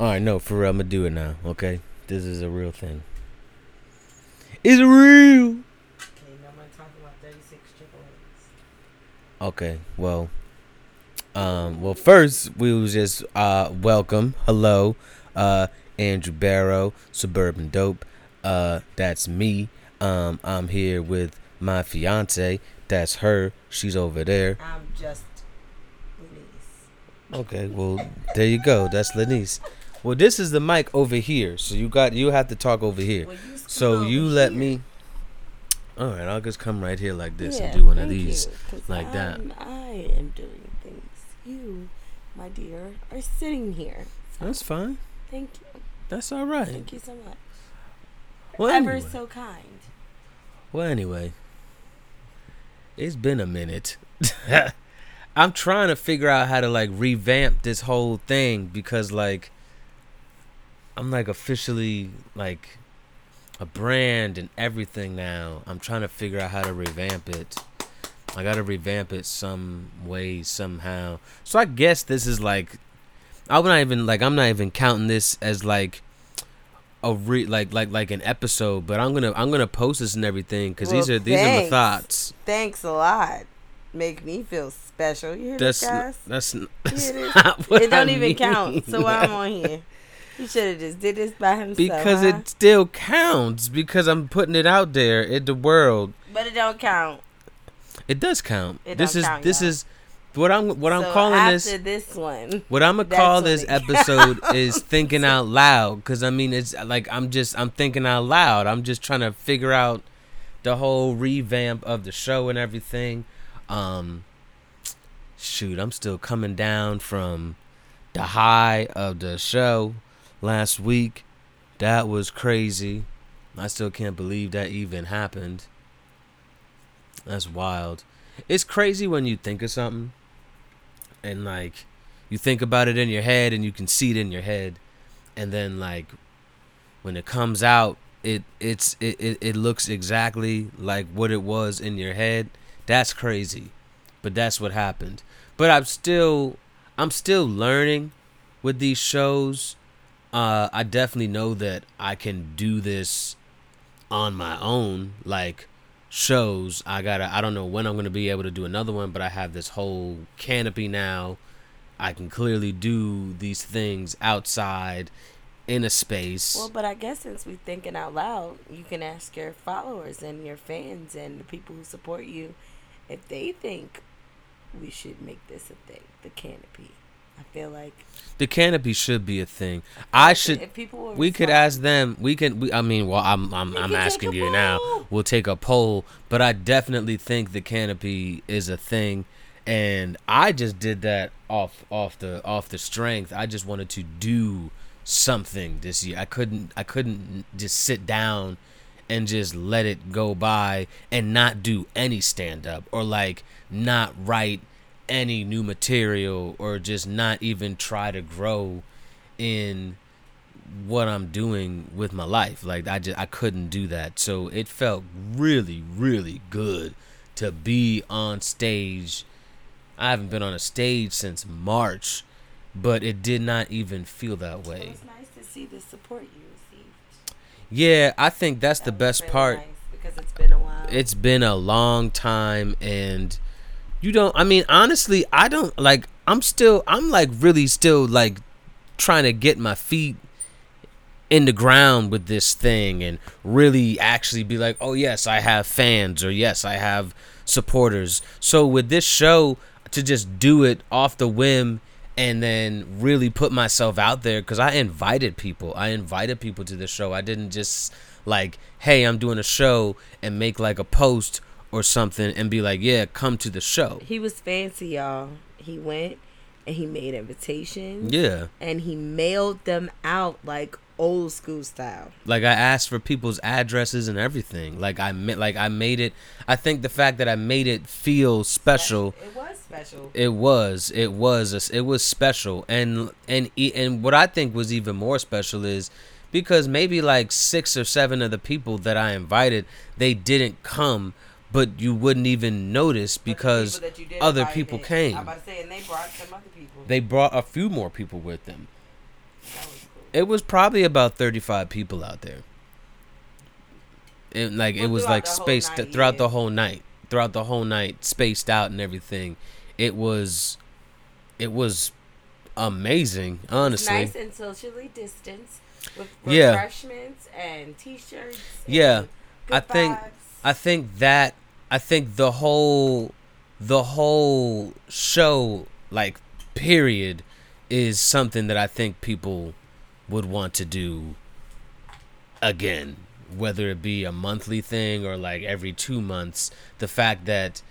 All right, no, for real, I'm gonna do it now. Okay, this is a real thing. It's real. Okay, now I'm gonna talk about 36 triple A's. Okay, well, um, well, first we was just uh welcome, hello, uh, Andrew Barrow, Suburban Dope. Uh, that's me. Um, I'm here with my fiance. That's her. She's over there. I'm just Louise. Okay, well, there you go. That's Lenice. Well, this is the mic over here, so you got you have to talk over here. Well, you So you let here. me. All right, I'll just come right here like this and do one of these. you, like that. I'm- I am doing things. You, my dear, are sitting here. So That's fine. Thank you. That's all right. Thank you so much. Well, Ever anyway. so kind. Well, anyway, it's been a minute. I'm trying to figure out how to like revamp this whole thing because like I'm like officially like a brand and everything now. I'm trying to figure out how to revamp it. I got to revamp it some way somehow. So I guess this is like I'm not even like I'm not even counting this as like a re like like like an episode, but I'm gonna I'm gonna post this and everything because these Well, are these are my thoughts. Thanks a lot. Make me feel special. You hear That's this, guys? that's, You that's not what it don't I even count. So why I'm on here? He should have just did this by himself. because huh? it still counts because I'm putting it out there in the world. But it don't count. It does count. It this is count, this y'all. is what I'm what I'm calling after this. this one. What I'm gonna call this episode is thinking out loud because I mean it's like I'm just I'm thinking out loud. I'm just trying to figure out the whole revamp of the show and everything. Um, shoot, I'm still coming down from the high of the show last week. That was crazy. I still can't believe that even happened. That's wild. It's crazy when you think of something and like you think about it in your head and you can see it in your head and then like when it comes out it it's it, it, it looks exactly like what it was in your head that's crazy but that's what happened but i'm still i'm still learning with these shows uh i definitely know that i can do this on my own like shows i gotta i don't know when i'm gonna be able to do another one but i have this whole canopy now i can clearly do these things outside in a space Well, but I guess since we're thinking out loud, you can ask your followers and your fans and the people who support you if they think we should make this a thing. The canopy. I feel like the canopy should be a thing. I should if people were we could ask them we can we, i mean well i'm i'm, We I'm asking you now. we'll take a poll but i definitely think the canopy is a thing. And i just did that off off the off the strength. I just wanted to do something this year. I couldn't i couldn't just sit down and just let it go by and not do any stand up or like not write any new material or just not even try to grow in what I'm doing with my life. Like I just I couldn't do that. So it felt really really good to be on stage. I haven't been on a stage since March, but it did not even feel that It way. was nice to see the support you received. Yeah, I think that's the That was best really part. nice because it's been a while. it's been a long time and you don't i mean honestly i don't like i'm still i'm like really still like trying to get my feet in the ground with this thing and really actually be like oh yes i have fans or yes i have supporters so with this show to just do it off the whim and then really put myself out there because I invited people. I invited people to the show. I didn't just like, hey, I'm doing a show and make like a post or something and be like, yeah, come to the show. he was fancy, y'all. He went and he made invitations. Yeah. And he mailed them out like old school style. Like I asked for people's addresses and everything. Like I ma- like I made it. I think the fact that I made it feel special. It was special. It was. It was. A, it was special. And and and what I think was even more special is because maybe like six or seven of the people that I invited, they didn't come, but you wouldn't even notice because people that you did other people came. I'm about to say, and they brought some other people. They brought a few more people with them. was cool. It was probably about 35 people out there. It like it was like spaced night, throughout yeah. the whole night. Throughout the whole night, spaced out and everything. It was it was amazing, honestly. Nice and socially distanced with Yeah. refreshments and T-shirts. and Yeah, I think- vibes. I think that I think the whole the whole show like period is something that I think people would want to do again whether it be a monthly thing or like every 2 months. The fact that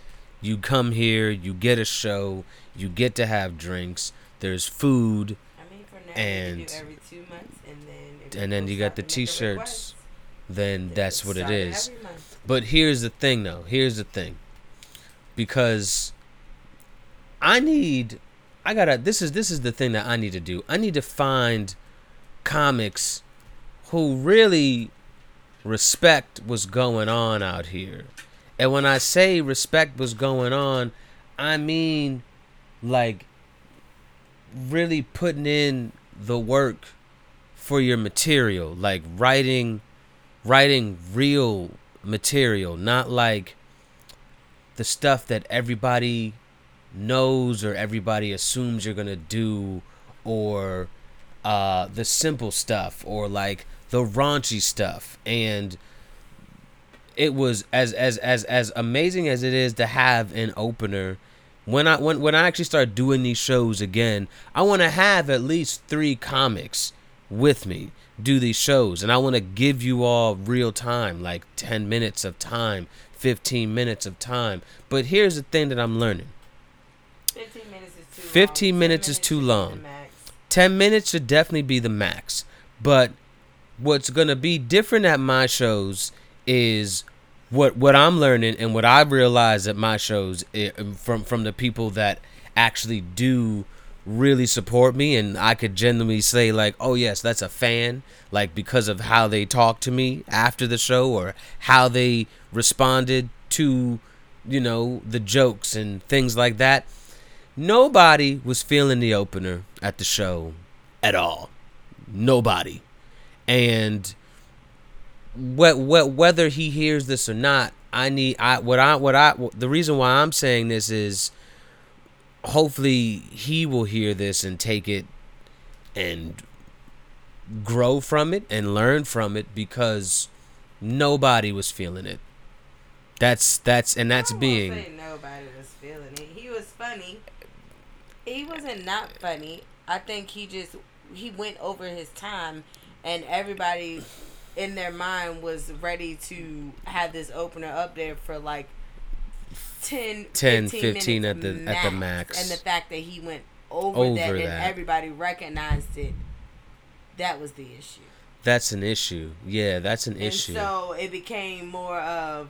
you come here you get a show you get to have drinks there's food I mean, for now, and- we do every two months, and then and then you got the to make a t-shirts then that's what it is. But here's the thing, though. Here's the thing. Because I need, I gotta. This is this is the thing that I need to do. I need to find comics who really respect what's going on out here. And when I say respect what's going on, I mean like really putting in the work for your material, like writing writing real material, not like the stuff that everybody knows or everybody assumes you're gonna do, or uh, the simple stuff, or like the raunchy stuff. And it was as as as as amazing as it is to have an opener. When I when when I actually start doing these shows again, I want to have at least three comics with me do these shows. And I want to give you all real time like 10 minutes of time 15 minutes of time. But here's the thing that I'm learning. 15 minutes is too 15 long. minutes 10 is too long. 10 minutes should definitely be the max. But what's going to be different at my shows is what what I'm learning and what I've realized at my shows i from from the people that actually do really support me and I could genuinely say like oh yes that's a fan like because of how they talked to me after the show or how they responded to you know the jokes and things like that. Nobody was feeling the opener at the show at all. Nobody. And what what whether he hears this or not i need i what i what i the reason why i'm saying this is hopefully he will hear this and take it and grow from it and learn from it because nobody was feeling it that's that's and that's being nobody was feeling it. He was funny. He wasn't not funny. I think he just he went over his time, and everybody in their mind was ready to have this opener up there for like 10, 10, 15, 15 at the- at the max. And the fact that he went over, Over that, that. and everybody recognized it, that was the issue. that's an issue yeah that's an And issue so it became more of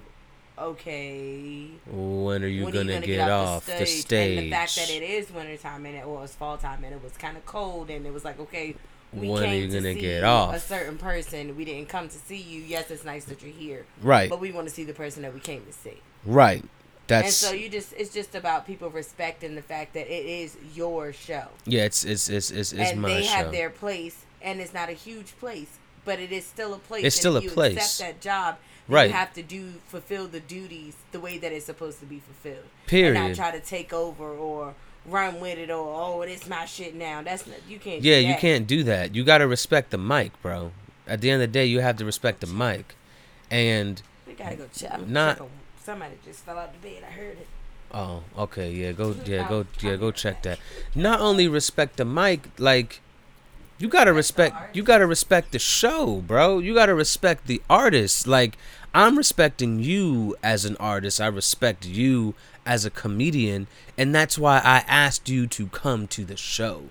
okay. when are you when gonna, are you get, off the stage? And the fact that it is wintertime and it was fall time and it was kind of cold and it was like, okay, we When are came you to gonna see get a certain person. We didn't come to see you. Yes, it's nice that you're here, right, but we want to see the person that we came to see. right. And so you just, it's just about people respecting the fact that it is your show. yeah. It's it's it's it's, it's and my they show. have their place, and it's not a huge place, but it is still a place. It's and still a you place. Accept that job, Right. You have to do fulfill the duties the way that it's supposed to be fulfilled. And Period. not try to take over or run with it or oh, it's my shit now. That's not, you can't. do yeah, you can't do that. You gotta respect the mic, bro. At the end of the day, you have to respect the mic, and We gotta go check. I'm Not- checking- Somebody just fell out the bed. I heard it. Oh, okay, yeah, go, yeah, go, yeah, go check that. Not only respect the mic, like you gotta respect, you gotta respect the show, bro. You gotta respect the artist. Like I'm respecting you as an artist. I respect you as a comedian, and that's why I asked you to come to the show.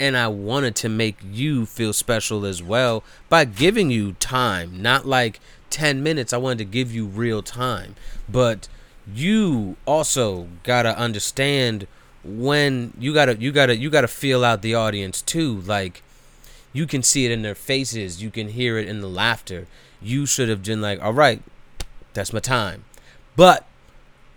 And I wanted to make you feel special as well by giving you time, not like 10 minutes. I wanted to give you real time. But you also gotta understand when you gotta you gotta you gotta feel out the audience too like you can see it in their faces you can hear it in the laughter you should have been like all right that's my time but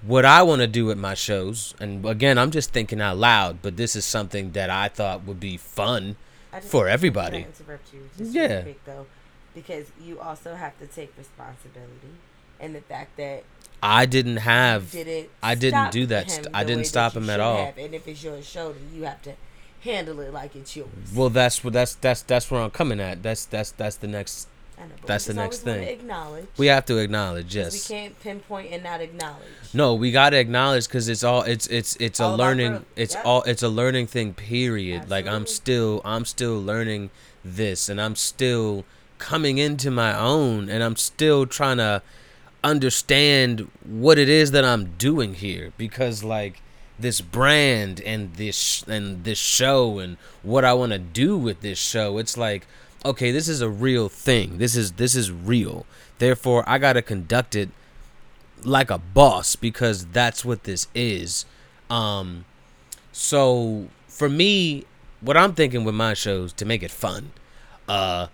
what i want to do at my shows and again i'm just thinking out loud but this is something that i thought would be fun For everybody. Interrupt you just Yeah. quick though, because you also have to take responsibility, and the fact that I didn't have. didn't I didn't do that st- I didn't stop him at all. have, and if it's your show, then you have to handle it like it's yours. Well, that's what that's that's that's where I'm coming at. That's that's that's the next. I know, that's the next thing. Acknowledge. We have to acknowledge, Yes. We can't pinpoint and not acknowledge. No, we gotta acknowledge because it's all it's it's it's a All about learning. It's Yep. all it's a learning thing. Period. Like I'm still I'm still learning this, and I'm still coming into my own, and I'm still trying to understand what it is that I'm doing here because like this brand and this and this show and what I want to do with this show it's like okay this is a real thing. This is this is real. Therefore I got to conduct it like a boss because that's what this is. Um so for me what I'm thinking with my shows to make it fun uh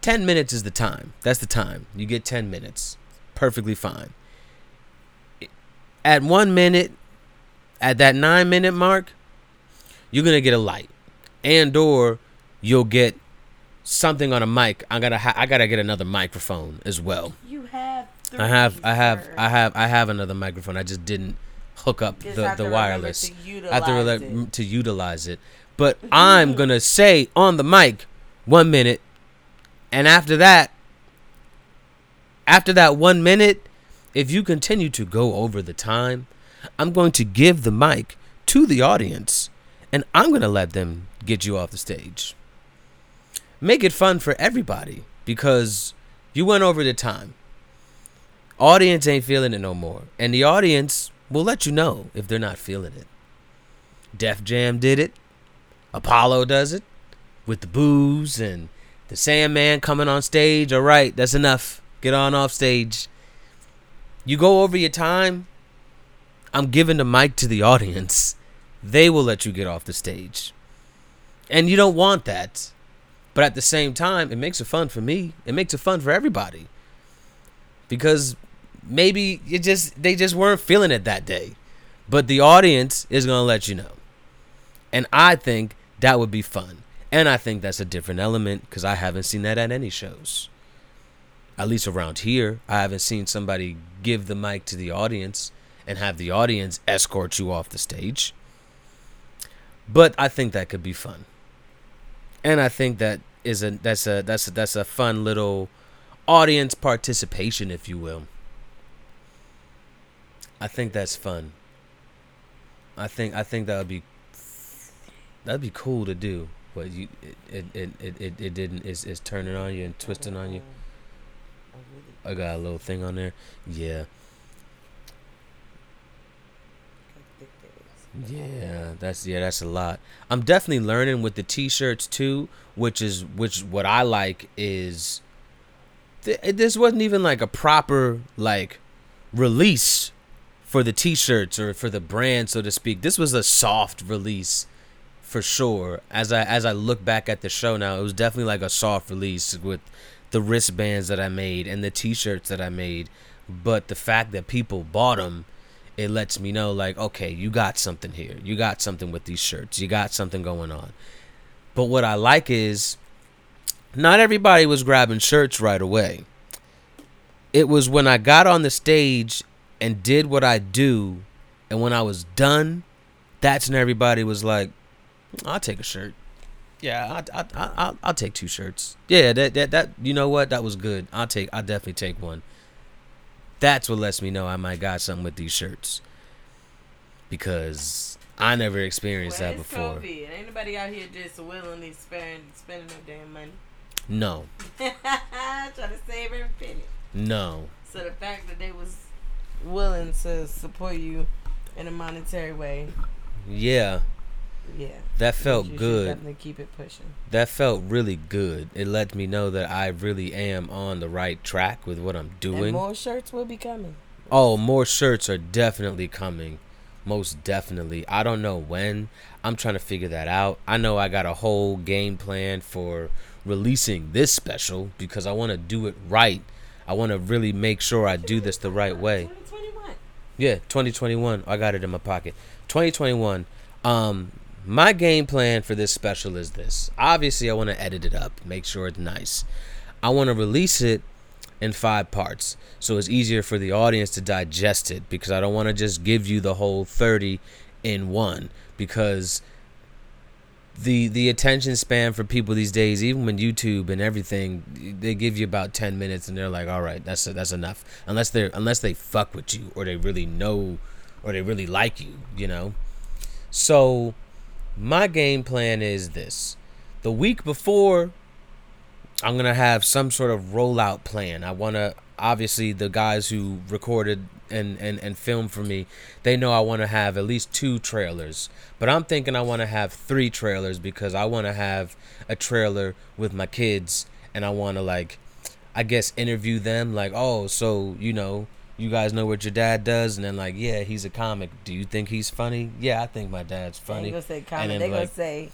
10 minutes is the time. That's the time. You get 10 minutes. Perfectly fine. At 1 minute at that 9 minute mark you're to get a light. And or you'll get something on a mic I got to ha- I got to get another microphone as well You have. Three, I have I have. I have I have another microphone. I just didn't hook up the the wireless. I have to utilize to utilize it. But I'm gonna say on the mic one minute, and after that, after that one minute, if you continue to go over the time, I'm going to give the mic to the audience, and I'm gonna let them get you off the stage. Make it fun for everybody because you went over the time. Audience ain't feeling it no more. And the audience will let you know if they're not feeling it. Def Jam did it. Apollo does it with the boos and the Sandman coming on stage. All right, that's enough. Get on off stage. You go over your time. I'm giving the mic to the audience. They will let you get off the stage. And you don't want that. But at the same time, it makes it fun for me. It makes it fun for everybody. Because maybe it just they just weren't feeling it that day. But the audience is to let you know. And I think that would be fun. And I think that's a different element cuz I haven't seen that at any shows. At least around here, I haven't seen somebody give the mic to the audience and have the audience escort you off the stage. But I think that could be fun and I think that is a that's a that's a, that's a fun little audience participation, if you will. I think that's fun. I think I think that would be that'd be cool to do. But you it it it it, it didn't is it's turning on you and twisting on you. Oh, I got a little thing on there. Yeah. think there is. Yeah, that's yeah, that's a lot. I'm definitely learning with the t-shirts too, which is which what I like is th- this wasn't even like a proper like release for the t-shirts or for the brand so to speak. This was a soft release for sure. As I as I look back at the show now, it was definitely like a soft release with the wristbands that I made and the t-shirts that I made. But the fact that people bought them it lets me know like okay you got something here. You got something with these shirts. You got something going on. But what i like is not everybody was grabbing shirts right away. It was when i got on the stage and did what i do and when i was done that's when everybody was like i'll take a shirt. Yeah I, I, I, I'll, take two shirts. Yeah that, that that you know what? That was good. I'll take i'll definitely take one that's what lets me know I might got something with these shirts. Because I never experienced Well, that before. COVID. Ain't nobody out here just willingly spending spending no damn money. No. Trying to save every penny. No. So the fact that they was willing to support you in a monetary way, Yeah. Yeah, That felt you good. Definitely keep it pushing. That felt really good. It let me know that I really am on the right track with what I'm And doing. more shirts will be coming. Oh, more shirts are definitely coming. Most definitely. I don't know when. I'm trying to figure that out. I know I got a whole game plan for releasing this special because I want to do it right. I want to really make sure I do this the right way. 2021. Yeah, 2021. I got it in my pocket. 2021. Um, my game plan for this special is this. Obviously, I want to edit it up, make sure it's nice. I want to release it in five parts so it's easier for the audience to digest it because I don't want to just give you the whole 30 in one because the the attention span for people these days even when YouTube and everything they give you about 10 minutes and they're like all right that's that's enough unless they're unless they fuck with you or they really know or they really like you you know so my game plan is this the week before I'm gonna have some sort of rollout plan. I wanna obviously the guys who recorded and, and, and filmed for me, they know I wanna have at least two trailers. But I'm thinking I wanna have three trailers because I wanna have a trailer with my kids and I wanna like I guess interview them like, oh, so you know, you guys know what your dad does, and then like, yeah, he's a comic. Do you think he's funny? Yeah, I think my dad's funny. They gonna say comic. They gonna say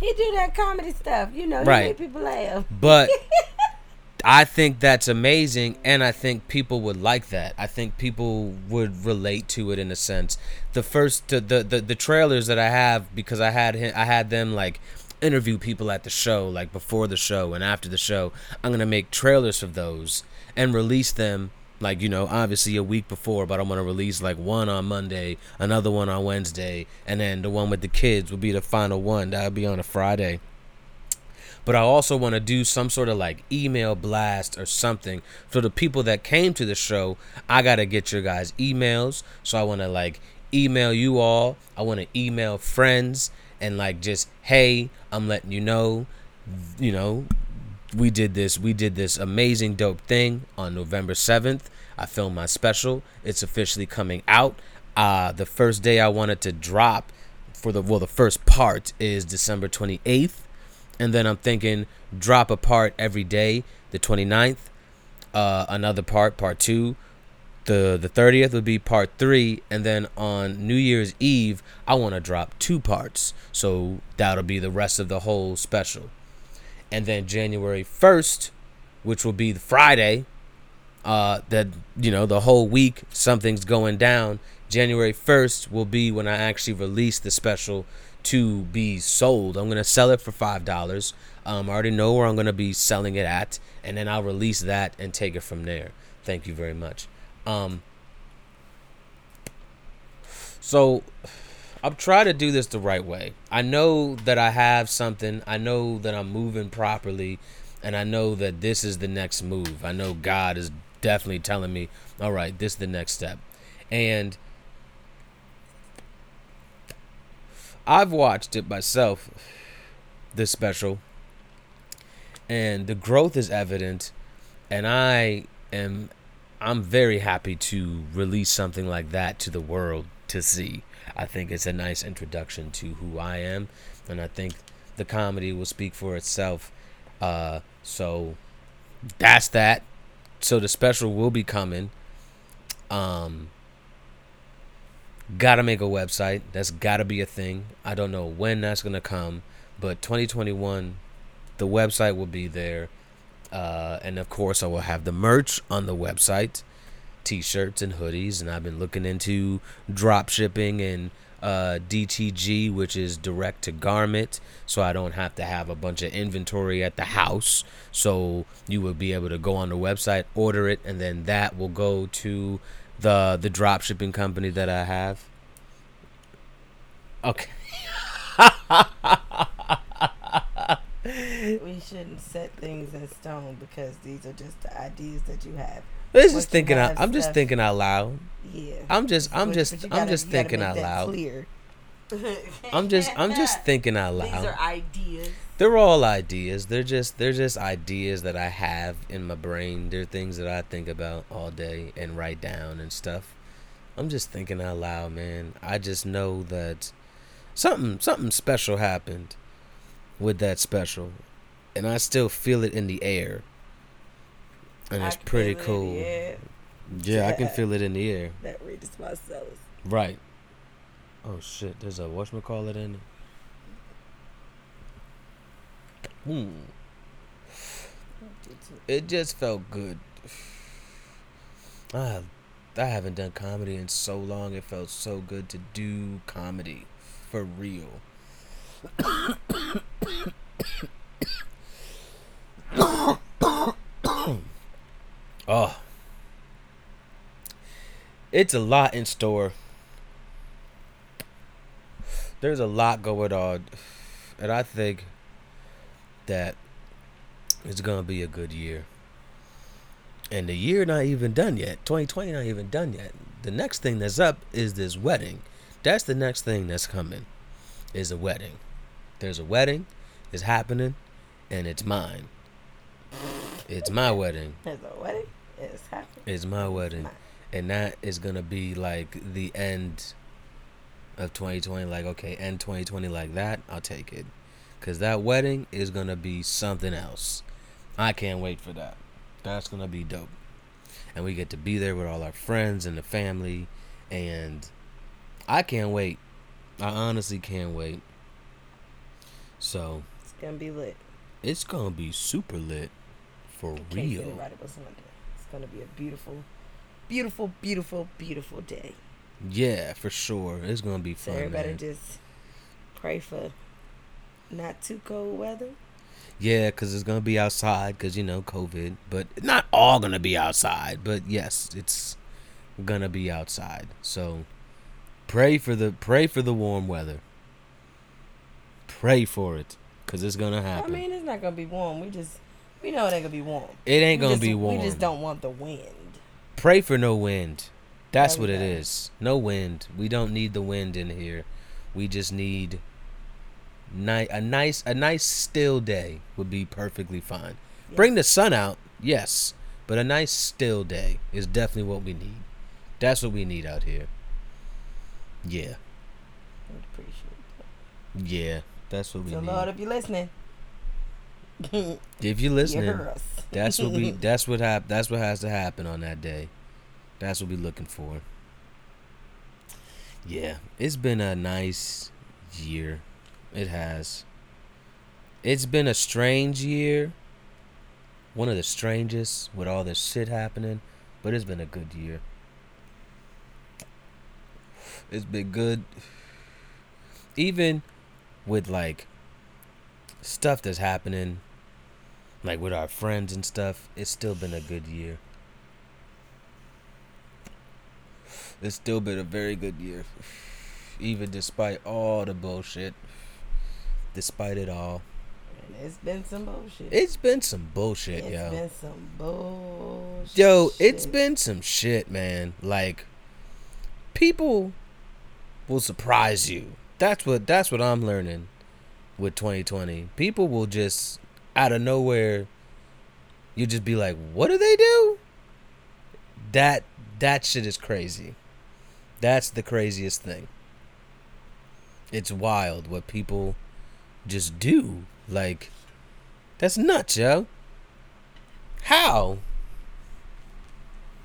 he do that comedy stuff. You know, he Right. make people laugh. But I think that's amazing, and I think people would like that. I think people would relate to it in a sense. The first, the the the, the trailers that I have because I had him, I had them like interview people at the show, like before the show and after the show. I'm gonna make trailers of those and release them. Like you know, obviously a week before, but I'm gonna release like one on Monday, another one on Wednesday, and then the one with the kids will be the final one. That'll be on a Friday but I also want to do some sort of like email blast or something for the people that came to the show. I got to get your guys' emails. So I want to like email you all. I want to email friends and like just, hey, I'm letting you know, you know, we did this we did this amazing dope thing on November 7th. I filmed my special. It's officially coming out. Uh the first day I wanted to drop for the well the first part is December 28th and then I'm thinking drop a part every day. The 29th, uh, another part, part two. The the 30th would be part three, and then on New Year's Eve, I want to drop two parts. So that'll be the rest of the whole special. And then January 1st, which will be the Friday, uh, that you know the whole week something's going down. January 1st will be when I actually release the special to be sold. I'm gonna sell it for five dollars. Um, I already know where I'm gonna be selling it at, and then I'll release that and take it from there. Thank you very much. Um, so I'm trying to do this the right way. I know that I have something. I know that I'm moving properly, and I know that this is the next move. I know God is definitely telling me, "All right, this is the next step," and I've watched it myself, this special, and the growth is evident, and I am I'm very happy to release something like that to the world to see. I think it's a nice introduction to who I am, and I think the comedy will speak for itself. Uh, so that's that. So the special will be coming. Um, gotta make a website. That's gotta be a thing. I don't know when that's gonna come, but 2021, the website will be there. Uh, and of course, I will have the merch on the website, t-shirts and hoodies. And I've been looking into drop shipping and uh, DTG, which is direct to garment, so I don't have to have a bunch of inventory at the house. So you will be able to go on the website, order it, and then that will go to the the drop shipping company that I have. Okay. We shouldn't set things in stone because these are just the ideas that you have. It's just thinking out. I'm just thinking out loud. Yeah. I'm just I'm But- just but you I'm gotta- just gotta thinking out loud. Clear. I'm just I'm just thinking out loud. These are ideas. They're all ideas. They're just they're just ideas that I have in my brain. They're things that I think about all day and write down and stuff. I'm just thinking out loud, man. I just know that something something special happened with that special, and I still feel it in the air. And it's pretty feel it, cool. Yeah. I can feel it in the air. That Rita Marcellus. Right. Oh shit, there's a whatchamacallit in it. Hmm. It just felt good. I, I haven't done comedy in so long. It felt so good to do comedy for real. Oh. It's a lot in store. There's a lot going on. And I think that it's gonna be a good year. And the year not even done yet. 2020 not even done yet. The next thing that's up is this wedding. That's the next thing that's coming. Is a wedding. There's a wedding. It's happening, and it's mine. It's my wedding. There's a wedding. It's happening. It's my wedding, mine. and that is gonna be like the end of 2020. Like okay, end 2020 like that. I'll take it, cause that wedding is gonna be something else. I can't wait for that. That's gonna be dope, and we get to be there with all our friends and the family, and I can't wait. I honestly can't wait. So It's gonna be lit. it's gonna be super lit, for real. It right, it was Monday. It's gonna be a beautiful, beautiful, beautiful, beautiful day. Yeah, for sure. It's gonna be So fun. everybody man. just pray for not too cold weather. Yeah, because it's gonna be outside, because you know COVID. But not all gonna be outside. But yes, it's gonna be outside. So pray for the pray for the warm weather. Pray for it, cause it's gonna happen. I mean, it's not gonna be warm. We just we know it ain't gonna be warm. it ain't We gonna just- be warm. We just don't want the wind. Pray for no wind. That's what it is. No wind. We don't need the wind in here. We just need ni- a nice a nice still day would be perfectly fine. Yeah. Bring the sun out, yes, but a nice still day is definitely what we need. That's what we need out here. Yeah. I appreciate that. Yeah. That's what we So need. Lord, if you're listening, if you're listening, us. that's what we that's what hap- that's what has to happen on that day. That's what we're looking for. Yeah, it's been a nice year. It has. It's been a strange year. One of the strangest with all this shit happening, but it's been a good year. It's been good. Even with like stuff that's happening like with our friends and stuff, it's still been a good year. It's still been a very good year. Even despite all the bullshit. Despite it all. It's been some bullshit. It's been some bullshit, It's yo. been some bullshit. Yo, it's been some shit, man. Like people will surprise you. That's what that's what I'm learning with 2020. People will just out of nowhere you just be like, "What do they do?" That that shit is crazy. That's the craziest thing. It's wild what people just do. Like that's nuts, yo. How?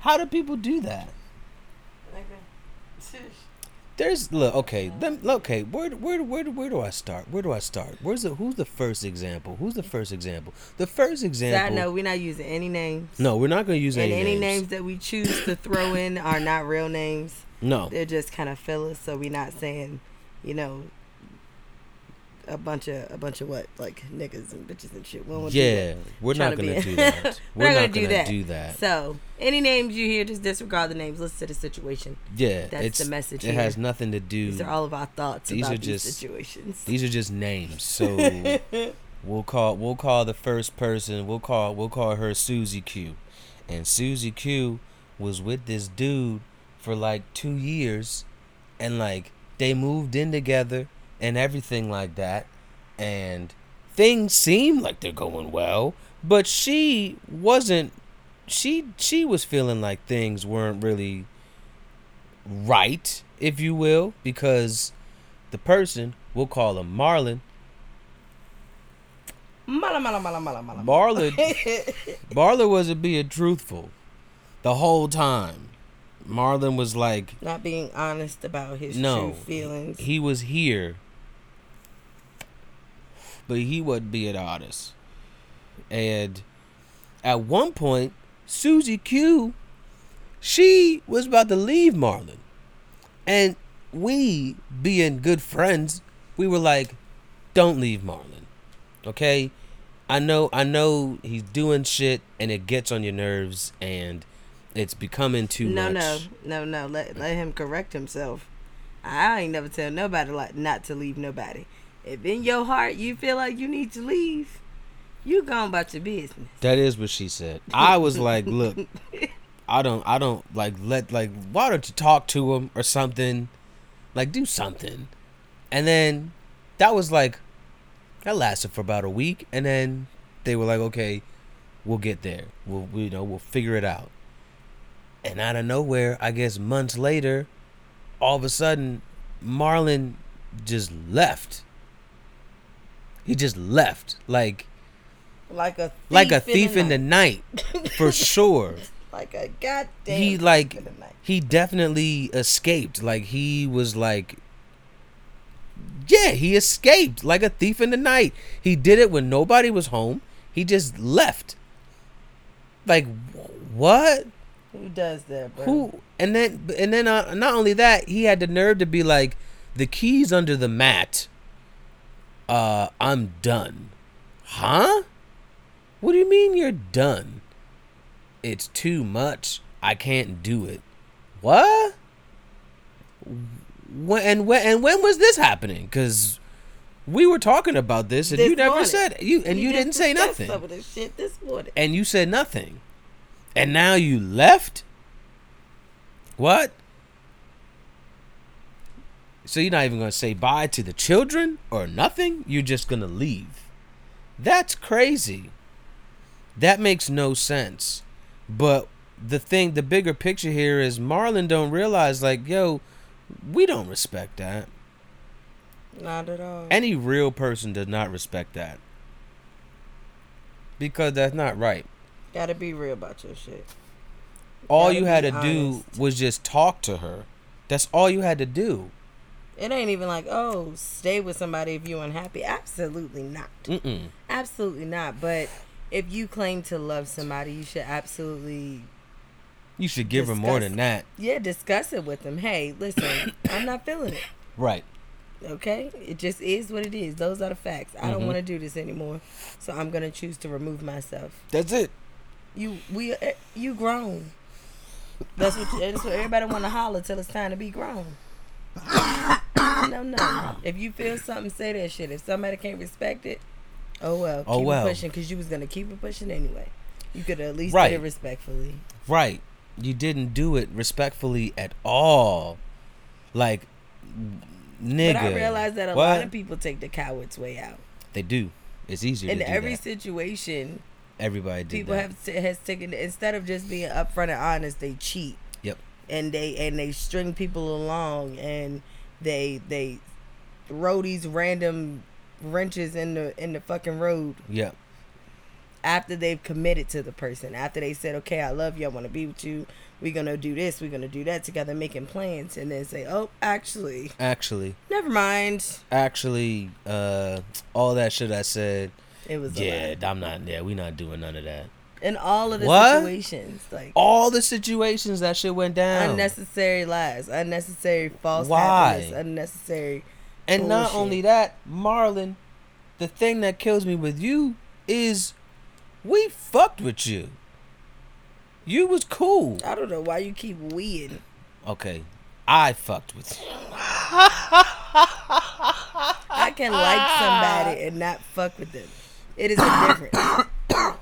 How do people do that? There's look okay. Them, okay, where where where where do I start? Where do I start? Where's the who's the first example? Who's the first example? The first example. note, we're not using any names. No, we're not gonna use any names. and any, any names. names that we choose to throw in are not real names. No, They're just kind of fillers, so we're not saying, you know, a bunch of a bunch of what like niggas and bitches and shit. We don't wanna do yeah, we're not to gonna do that. We're not gonna do that. do that. So any names you hear, just disregard the names. Listen to the situation. yeah, That's the message It here. has nothing to do. These are all of our thoughts These about are these just- situations. These are just names. So we'll call we'll call the first person. We'll call we'll call her Susie Q, and Susie Q was with this dude for like two years, and like they moved in together and everything like that, and things seem like they're going well, but she wasn't. She she was feeling like things weren't really right, if you will, because the person we'll call him Marlon. Mala, mala, mala, mala, mala. Marlon Marlon wasn't being truthful the whole time. Marlon was like, Not being honest about his no, true feelings. he was here, but he wouldn't be an artist. And at one point, Susie Q, she was about to leave Marlon, and we, being good friends, we were like, don't leave Marlon. Okay? I know I know he's doing shit and it gets on your nerves and it's becoming too no, much. No, no, no, Let let him correct himself. I ain't never tell nobody like not to leave nobody. If in your heart you feel like you need to leave, you go about your business. That is what she said. I was like, look, I don't I don't like let like why don't you talk to him or something? Like do something. And then that was like that lasted for about a week and then they were like, okay, we'll get there. We'll we, you know, we'll figure it out. And out of nowhere, I guess months later, all of a sudden, Marlon just left. He just left. Like like a thief like a thief in the, in the night, for sure. like a goddamn. he thief like in the night. he definitely escaped. Like he was like Yeah, he escaped like a thief in the night. He did it when nobody was home. He just left. Like wh- what? Who does that, bro? Who? And then and then uh, not only that, he had the nerve to be like the keys under the mat. Uh, I'm done. Huh? What do you mean you're done? It's too much. I can't do it. What? When and when and when was this happening? Cuz we were talking about this and This you never morning. said you and We you didn't say nothing Some of this shit this morning. and you said nothing. And now you left? What? So you're not even going to say bye to the children or nothing? You're just going to leave. That's crazy. That makes no sense. But the thing, the bigger picture here is Marlon don't realize like, yo, we don't respect that. Not at all. Any real person does not respect that. Because that's not right. Gotta be real about your shit. all Gotta you had to do was just talk to her. That's all you had to do. It ain't even like, oh, stay with somebody if you're unhappy. Absolutely not. Mm-mm. Absolutely not. But if you claim to love somebody, you should absolutely, You should give her more than that. yeah, discuss it with them. Hey, listen, I'm not feeling it. Right. Okay, it just is what it is. Those are the facts. I don't Mhm. want to do this anymore, so I'm gonna choose to remove myself. That's it. You, we, eh, you grown. That's what. That's what everybody want to holler till it's time to be grown. No, no. If you feel something, say that shit. If somebody can't respect it, oh well. Oh keep Oh, well. it pushing because you was gonna keep it pushing anyway. You could at least Right. did it respectfully. Right. You didn't do it respectfully at all. Like, nigga. But I realize that a what? lot of people take the coward's way out. They do. It's easier In do every that. situation, Everybody people that. have t- has taken instead of just being upfront and honest, they cheat. Yep. And they and they string people along and they they throw these random wrenches in the in the fucking road Yep. after they've committed to the person. After they said, "Okay, I love you. I want to be with you. We're gonna do this. We're gonna do that together, making plans." And then say, "Oh, actually, Actually, never mind. actually, uh, all that shit I said. It was Yeah, lie." I'm not. Yeah, we not doing none of that. In all of the What? situations, like All the situations that shit went down. unnecessary lies, unnecessary false Why? happiness, unnecessary. And not only that, Marlon, the thing that kills me with you is we fucked with you. You was cool. I don't know why you keep weeing. Okay. I fucked with you. I can like somebody and not fuck with them. It is a difference.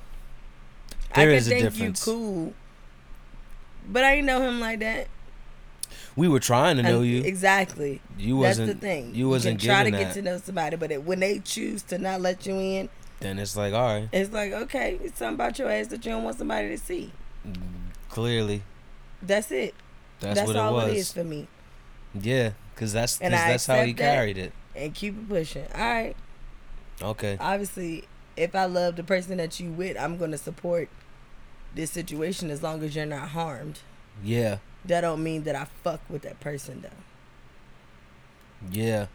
I There could is a think difference. you cool, but I didn't know him like that. We were trying to know you. exactly. You That's wasn't the thing. you wasn't can try to giving get to know somebody, but it, when they choose to not let you in, Then it's like, all right, it's like okay, it's something about your ass that you don't want somebody to see. clearly That's it. that's, That's, what it all was. it is for me. Yeah, cause that's 'cause I that's how he carried it. And keep it pushing. All right. Okay. obviously if I love the person that you with, I'm gonna support this situation as long as you're not harmed. Yeah. That don't mean that I fuck with that person though. Yeah.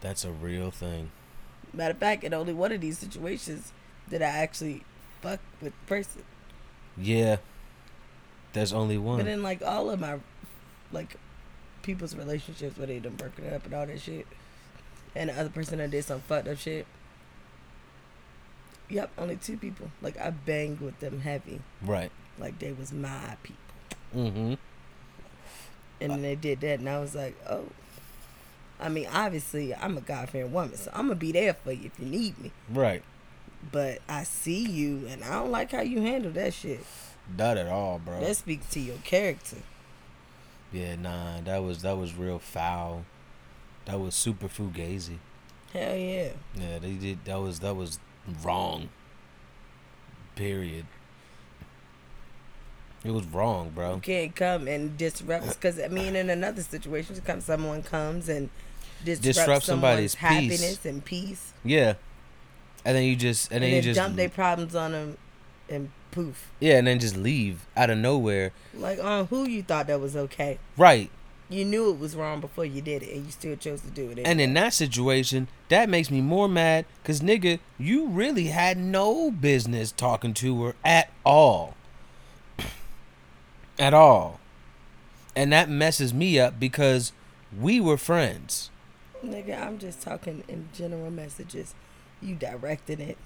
That's a real thing. Matter of fact, in only one of these situations did I actually fuck with the person. Yeah. There's only one. But in like all of my like people's relationships where they done broken up and all that shit, and the other person that did some fucked up shit. Yep, only two people. Like I banged with them heavy. Right. Like they was my people. Mm-hmm. And then they did that and I was like, Oh I mean, obviously I'm a God fearing woman, so I'm gonna be there for you if you need me. Right. But I see you and I don't like how you handle that shit. Not at all, bro. That speaks to your character. yeah, nah. That was that was real foul. That was super fugazi. Hell yeah. Yeah, they did. That was that was wrong. Period. It was wrong, bro. You can't come and disrupt because I mean in another situation come someone comes and disrupts Disrupt somebody's someone's peace. happiness and peace Yeah. And then you just and and, then then you just dump their problems on them and poof yeah, and then just leave out of nowhere. like on who you thought that was okay Right. You knew it was wrong before you did it and you still chose to do it And in that situation, that makes me more mad because, nigga, you really had no business talking to her at all. at all. And that messes me up because we were friends. nigga I'm just talking in general messages you directing it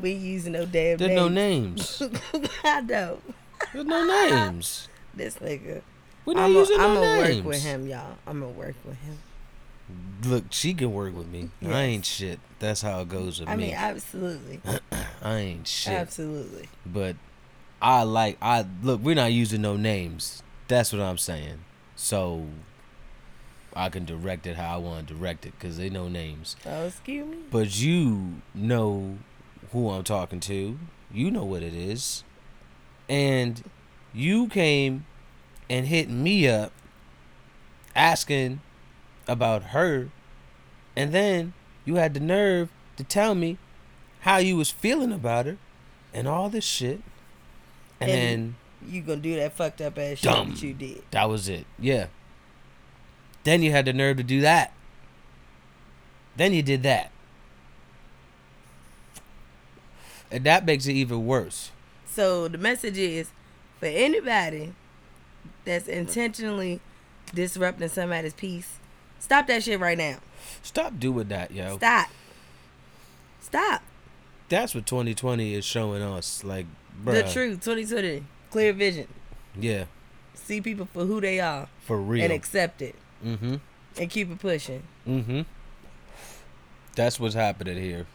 we using no damn names. There's no names. names. I know There's no names. this nigga We're not I'm using gonna no names. work with him y'all I'm gonna work with him Look, she can work with me. I ain't shit. That's how it goes with I me. I mean absolutely I ain't shit. absolutely but I like I look. We're not using no names. That's what I'm saying. So I can direct it how I want to direct it because they know names. oh excuse me But you know who I'm talking to. You know what it is, and you came and hit me up asking about her, and then you had the nerve to tell me how you was feeling about her, and all this shit, and, And- then you gonna do that fucked up ass shit Dumb. that you did. that was it. Yeah. Then you had the nerve to do that. Then you did that. And that makes it even worse. So the message is for anybody that's intentionally disrupting somebody's peace, stop that shit right now. Stop doing that, yo. Stop. Stop. That's what 2020 is showing us. Like, bruh. The truth, 2020, clear vision. Yeah, See people for who they are for real. and accept it mm-hmm. and keep it pushing. Mm-hmm. That's what's happening here.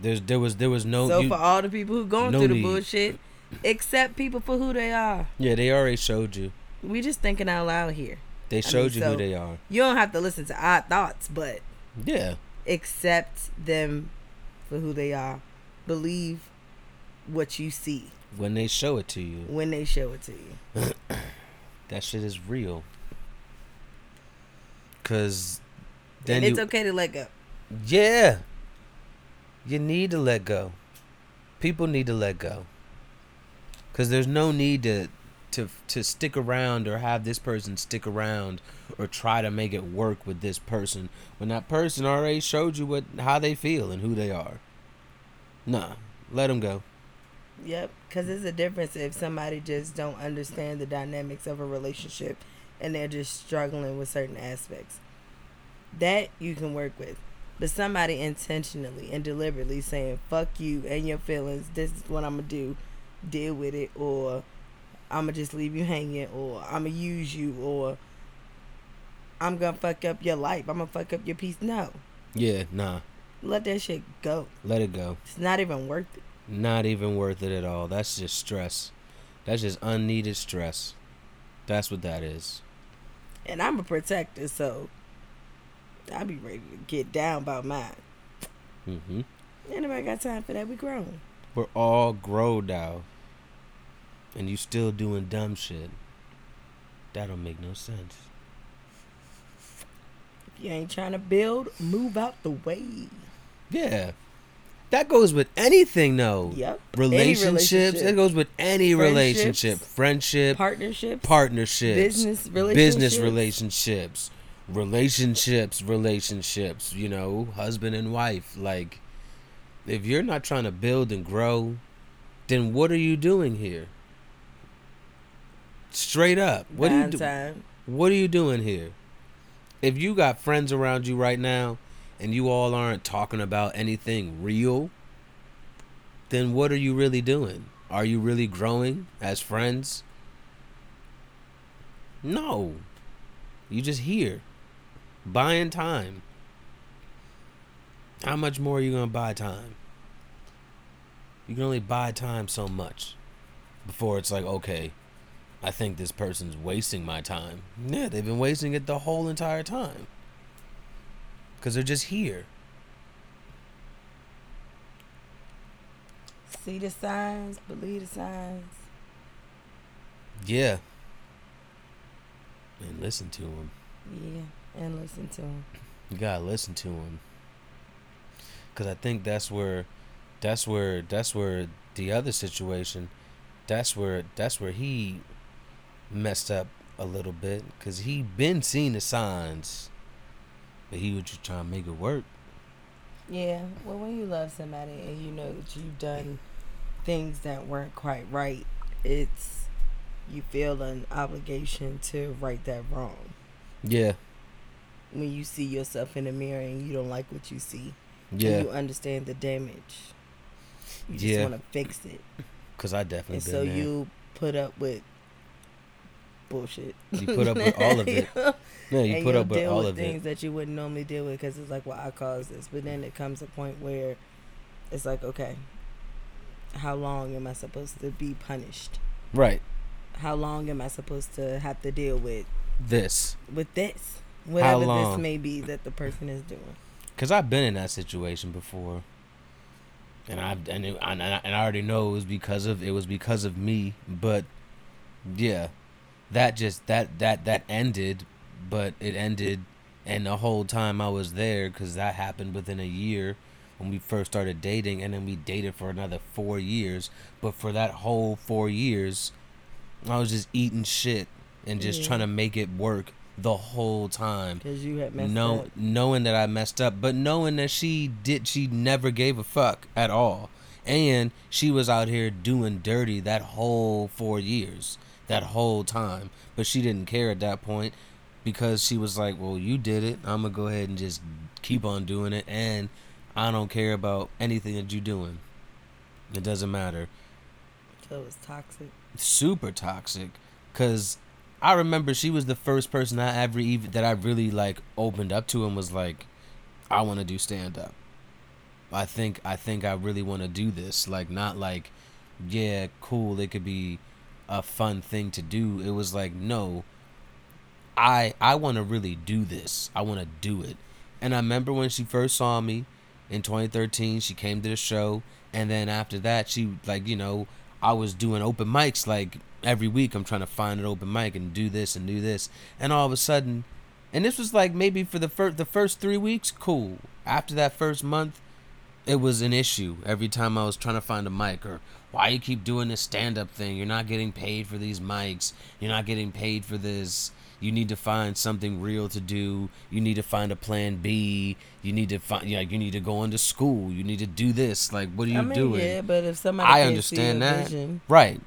There's there was there was no so you- for all the people who going no through the need. bullshit, accept people for who they are. yeah they already showed you We just thinking out loud here. they showed mean, you who they are You don't have to listen to our thoughts, but yeah accept them for who they are. Believe what you see when they show it to you when they show it to you. that shit is real cause then and you, it's okay to let go. yeah you need to let go people need to let go because there's no need to to to stick around or have this person stick around or try to make it work with this person when that person already showed you what how they feel and who they are nah let them go Yep, because there's a difference if somebody just don't understand the dynamics of a relationship and they're just struggling with certain aspects. That you can work with. But somebody intentionally and deliberately saying, fuck you and your feelings, this is what I'm going to do, deal with it, or I'm to just leave you hanging, or I'm to use you, or I'm to fuck up your life, I'm to fuck up your peace. No, yeah nah let that shit go. let it go It's not even worth it. not even worth it at all that's just stress that's just unneeded stress that's what that is And I'm a protector, so I'll be ready to get down about mine. mm-hmm Anybody got time for that? We grown. We're all grown now. And you still doing dumb shit. That don't make no sense. If you ain't trying to build, move out the way. Yeah. That goes with anything though. Yep. Relationships. relationship. It goes with any relationship. Friendship. Partnerships. partnerships. Business Business relationships. relationships. Relationships, relationships, you know, husband and wife. Like if you're not trying to build and grow, then what are you doing here? Straight up. What are you Nine do- time. What are you doing here? if you got friends around you right now and you all aren't talking about anything real, then what are you really doing? Are you really growing as friends? No. You just here. Buying time. How much more are you gonna buy time? You can only buy time so much before it's like, okay, I think this person's wasting my time. Yeah, they've been wasting it the whole entire time. Because they're just here. See the signs, believe the signs. Yeah. And listen to them. Yeah, and listen to them. You gotta listen to them. Cause I think that's where, that's where, that's where the other situation, that's where, that's where he messed up a little bit. Cause he been seeing the signs, but he was just trying to make it work. Yeah, well, when you love somebody and you know that you've done things that weren't quite right, it's you feel an obligation to right that wrong. Yeah. When you see yourself in the mirror and you don't like what you see, Yeah. and you understand the damage, you just Yeah. want to fix it, Cause I definitely and so there. you put up with bullshit. You put up with all of it. No, you and put up with all with of things it. that you wouldn't normally deal with because it's like, well, I caused this. But then it comes a point where it's like, okay, how long am I supposed to be punished? Right. How long am I supposed to have to deal with This. with this, whatever this may be that the person is doing? Cause I've been in that situation before, and I've and it, and I, and I already know it was because of it was because of me. But yeah, that just that that that ended, but it ended, and the whole time I was there because that happened within a year when we first started dating, and then we dated for another four years. But for that whole four years, I was just eating shit and just Yeah. trying to make it work the whole time Because you had messed no, up. knowing that I messed up, but knowing that she did, she never gave a fuck at all, and she was out here doing dirty that whole four years, that whole time, but she didn't care at that point because she was like, "Well, you did it. I'm gonna go ahead and just keep on doing it, and I don't care about anything that you're doing. It doesn't matter." So it was toxic. super toxic because I remember she was the first person I ever even that I really like opened up to and was like, I want to do stand up. I think I think I really want to do this. Like not like, yeah, cool. It could be a fun thing to do. It was like, no, I I want to really do this. I want to do it. And I remember when she first saw me in 2013, she came to the show, and then after that, she like you know I was doing open mics like every week. I'm trying to find an open mic and do this and do this, and all of a sudden, and this was like maybe for the first the first three weeks, cool. After that first month, it was an issue every time I was trying to find a mic or why you keep doing this stand up thing. You're not getting paid for these mics. You're not getting paid for this. You need to find something real to do. You need to find a plan B. You need to find yeah, you need to go into school. You need to do this. Like what are you I mean, doing? yeah, but if somebody I understand that. vision, Right.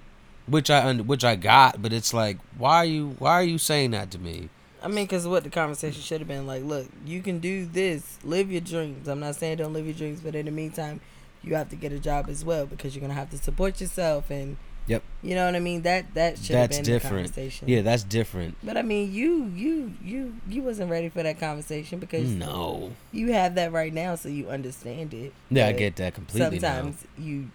Which I un- which I got, but it's like why are you why are you saying that to me? I mean, because what the conversation should have been like, look, you can do this, live your dreams. I'm not saying don't live your dreams, but in the meantime, you have to get a job as well because you're gonna have to support yourself and. Yep. You know what I mean? That that should have been different. the conversation. Yeah, that's different. But I mean, you you you you wasn't ready for that conversation because No. you have that right now, so you understand it. Yeah, I get that completely now. Sometimes you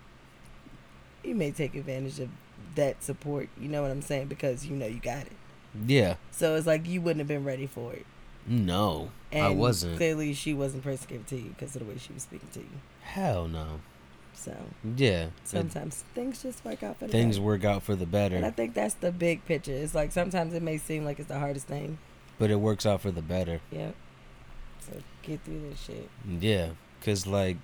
you may take advantage of that support. You know what I'm saying? Because you know you got it. Yeah. So it's like you wouldn't have been ready for it. No. And I wasn't. Clearly, she wasn't the to it you because of the way she was speaking to you. Hell no. So Yeah. it- sometimes things just work out for the things better. work out for the better. And I think that's the big picture. It's like sometimes it may seem like it's the hardest thing. but it works out for the better. Yep. So get through this shit. Yeah. Cause like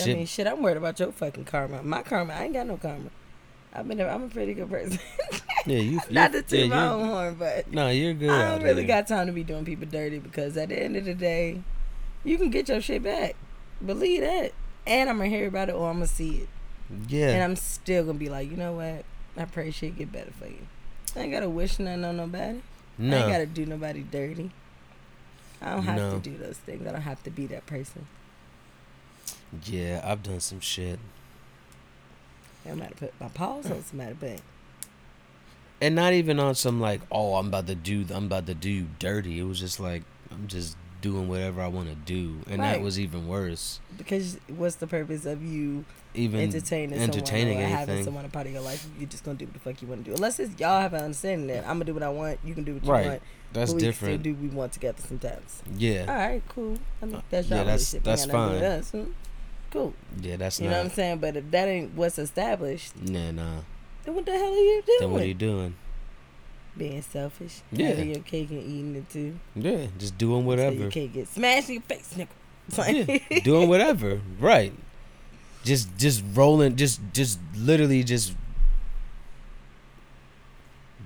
I mean, shit. I'm worried about your fucking karma. My karma. I ain't got no karma. I've been. A, I'm a pretty good person. Yeah, you Not to toot yeah, my own horn, but No, you're good. I don't really here. got time to be doing people dirty because at the end of the day, you can get your shit back. Believe that. And I'm gonna hear about it or I'm gonna see it, Yeah. and I'm still gonna be like, you know what? I pray shit get better for you. I ain't gotta wish nothing on nobody. No. I ain't gotta do nobody dirty. I don't have No. to do those things. I don't have to be that person. Yeah, I've done some shit. I might have put my paws on somebody, but And not even on some like, oh, I'm about to do, I'm about to do dirty. It was just like, I'm just doing whatever I want to do, and that was even worse. because what's the purpose of you Even entertaining, entertaining someone or having someone a part of your life? You're just gonna do what the fuck you want to do. Unless it's y'all have an understanding that I'm gonna do what I want, you can do what you Right. want. That's but we different. Still do what we want together sometimes. Yeah, All right, cool. I mean, uh, that's Yeah, y'all that's- relationship. that's to do fine. Cool. yeah, that's not You know what. I'm saying? But if that ain't what's established, Nah, nah. then what the hell are you doing? Then what are you doing? Being selfish. Yeah. Having your cake and eating it too. Yeah, just doing So whatever. your cake gets smashed in your face, nigga. Yeah, doing whatever. Right. Just just rolling just just literally just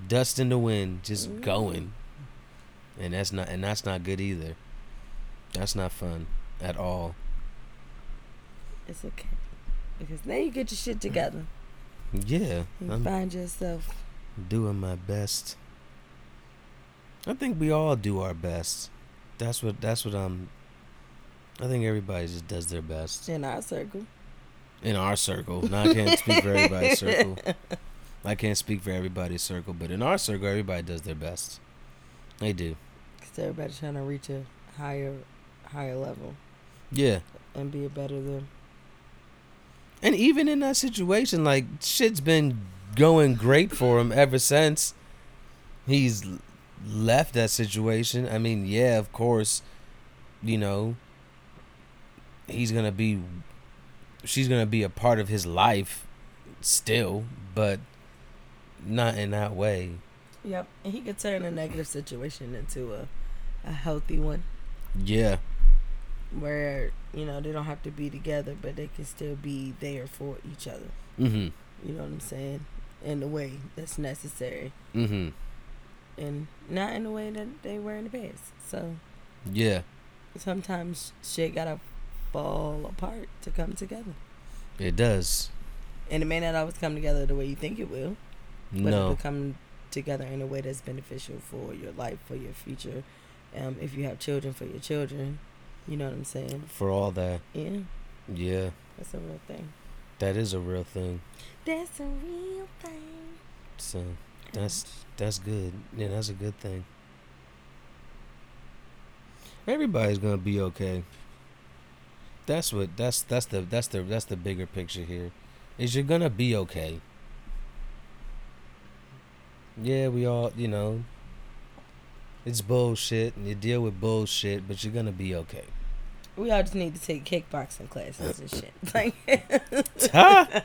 dust in the wind, just Mm. going. And that's not and that's not good either. That's not fun at all. It's okay. Because now you get your shit together. Yeah. You I'm find yourself. doing my best. I think we all do our best. That's what that's what I'm I think everybody just does their best. in our circle. in our circle. Now I can't speak for everybody's circle. I can't speak for everybody's circle, but in our circle, everybody does their best. They do. Because everybody's trying to reach a higher higher level Yeah. and be a better them. And even in that situation, like shit's been going great for him ever since he's left that situation. I mean, yeah, of course, you know, he's gonna be, she's gonna be a part of his life still, but not in that way. Yep. And he could turn a negative situation into a, a healthy one Yeah. Where, you know, they don't have to be together, but they can still be there for each other. Mm-hmm. You know what I'm saying? In the way that's necessary. Mm-hmm. And not in the way that they were in the past. So Yeah. sometimes shit gotta fall apart to come together. It does. And it may not always come together the way you think it will. but No. it'll come together in a way that's beneficial for your life, for your future. Um, if you have children, for your children, you know what I'm saying? For all that. Yeah, Yeah. that's a real thing. That is a real thing. That's a real thing. So that's that's good. Yeah, that's a good thing. Everybody's gonna be okay. That's what that's that's the that's the that's the bigger picture here. Is you're gonna be okay. Yeah, we all you know. It's bullshit, and you deal with bullshit, but you're gonna be okay. We all just need to take kickboxing classes and shit. Like, Huh?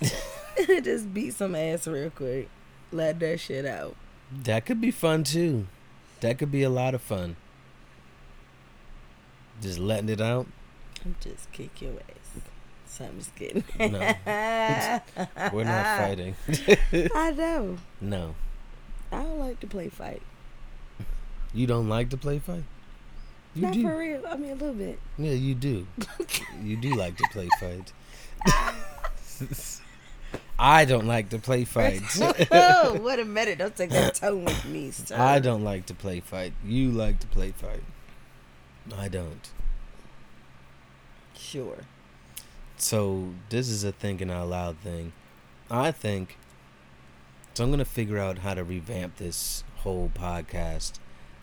just beat some ass real quick. Let that shit out. That could be fun too. That could be a lot of fun. Just letting it out. I'm just kick your ass. So I'm just kidding. No. We're not fighting. I know. No. I don't like to play fight. You don't like to play fight? You Not do. for real. I mean, a little bit. Yeah, you do. you do like to play fight. I don't like to play fight. oh, what a minute. Don't take that tone with me, sir. I don't like to play fight. You like to play fight. I don't. Sure. So this is a thinking out loud thing. I think so I'm gonna figure out how to revamp this whole podcast.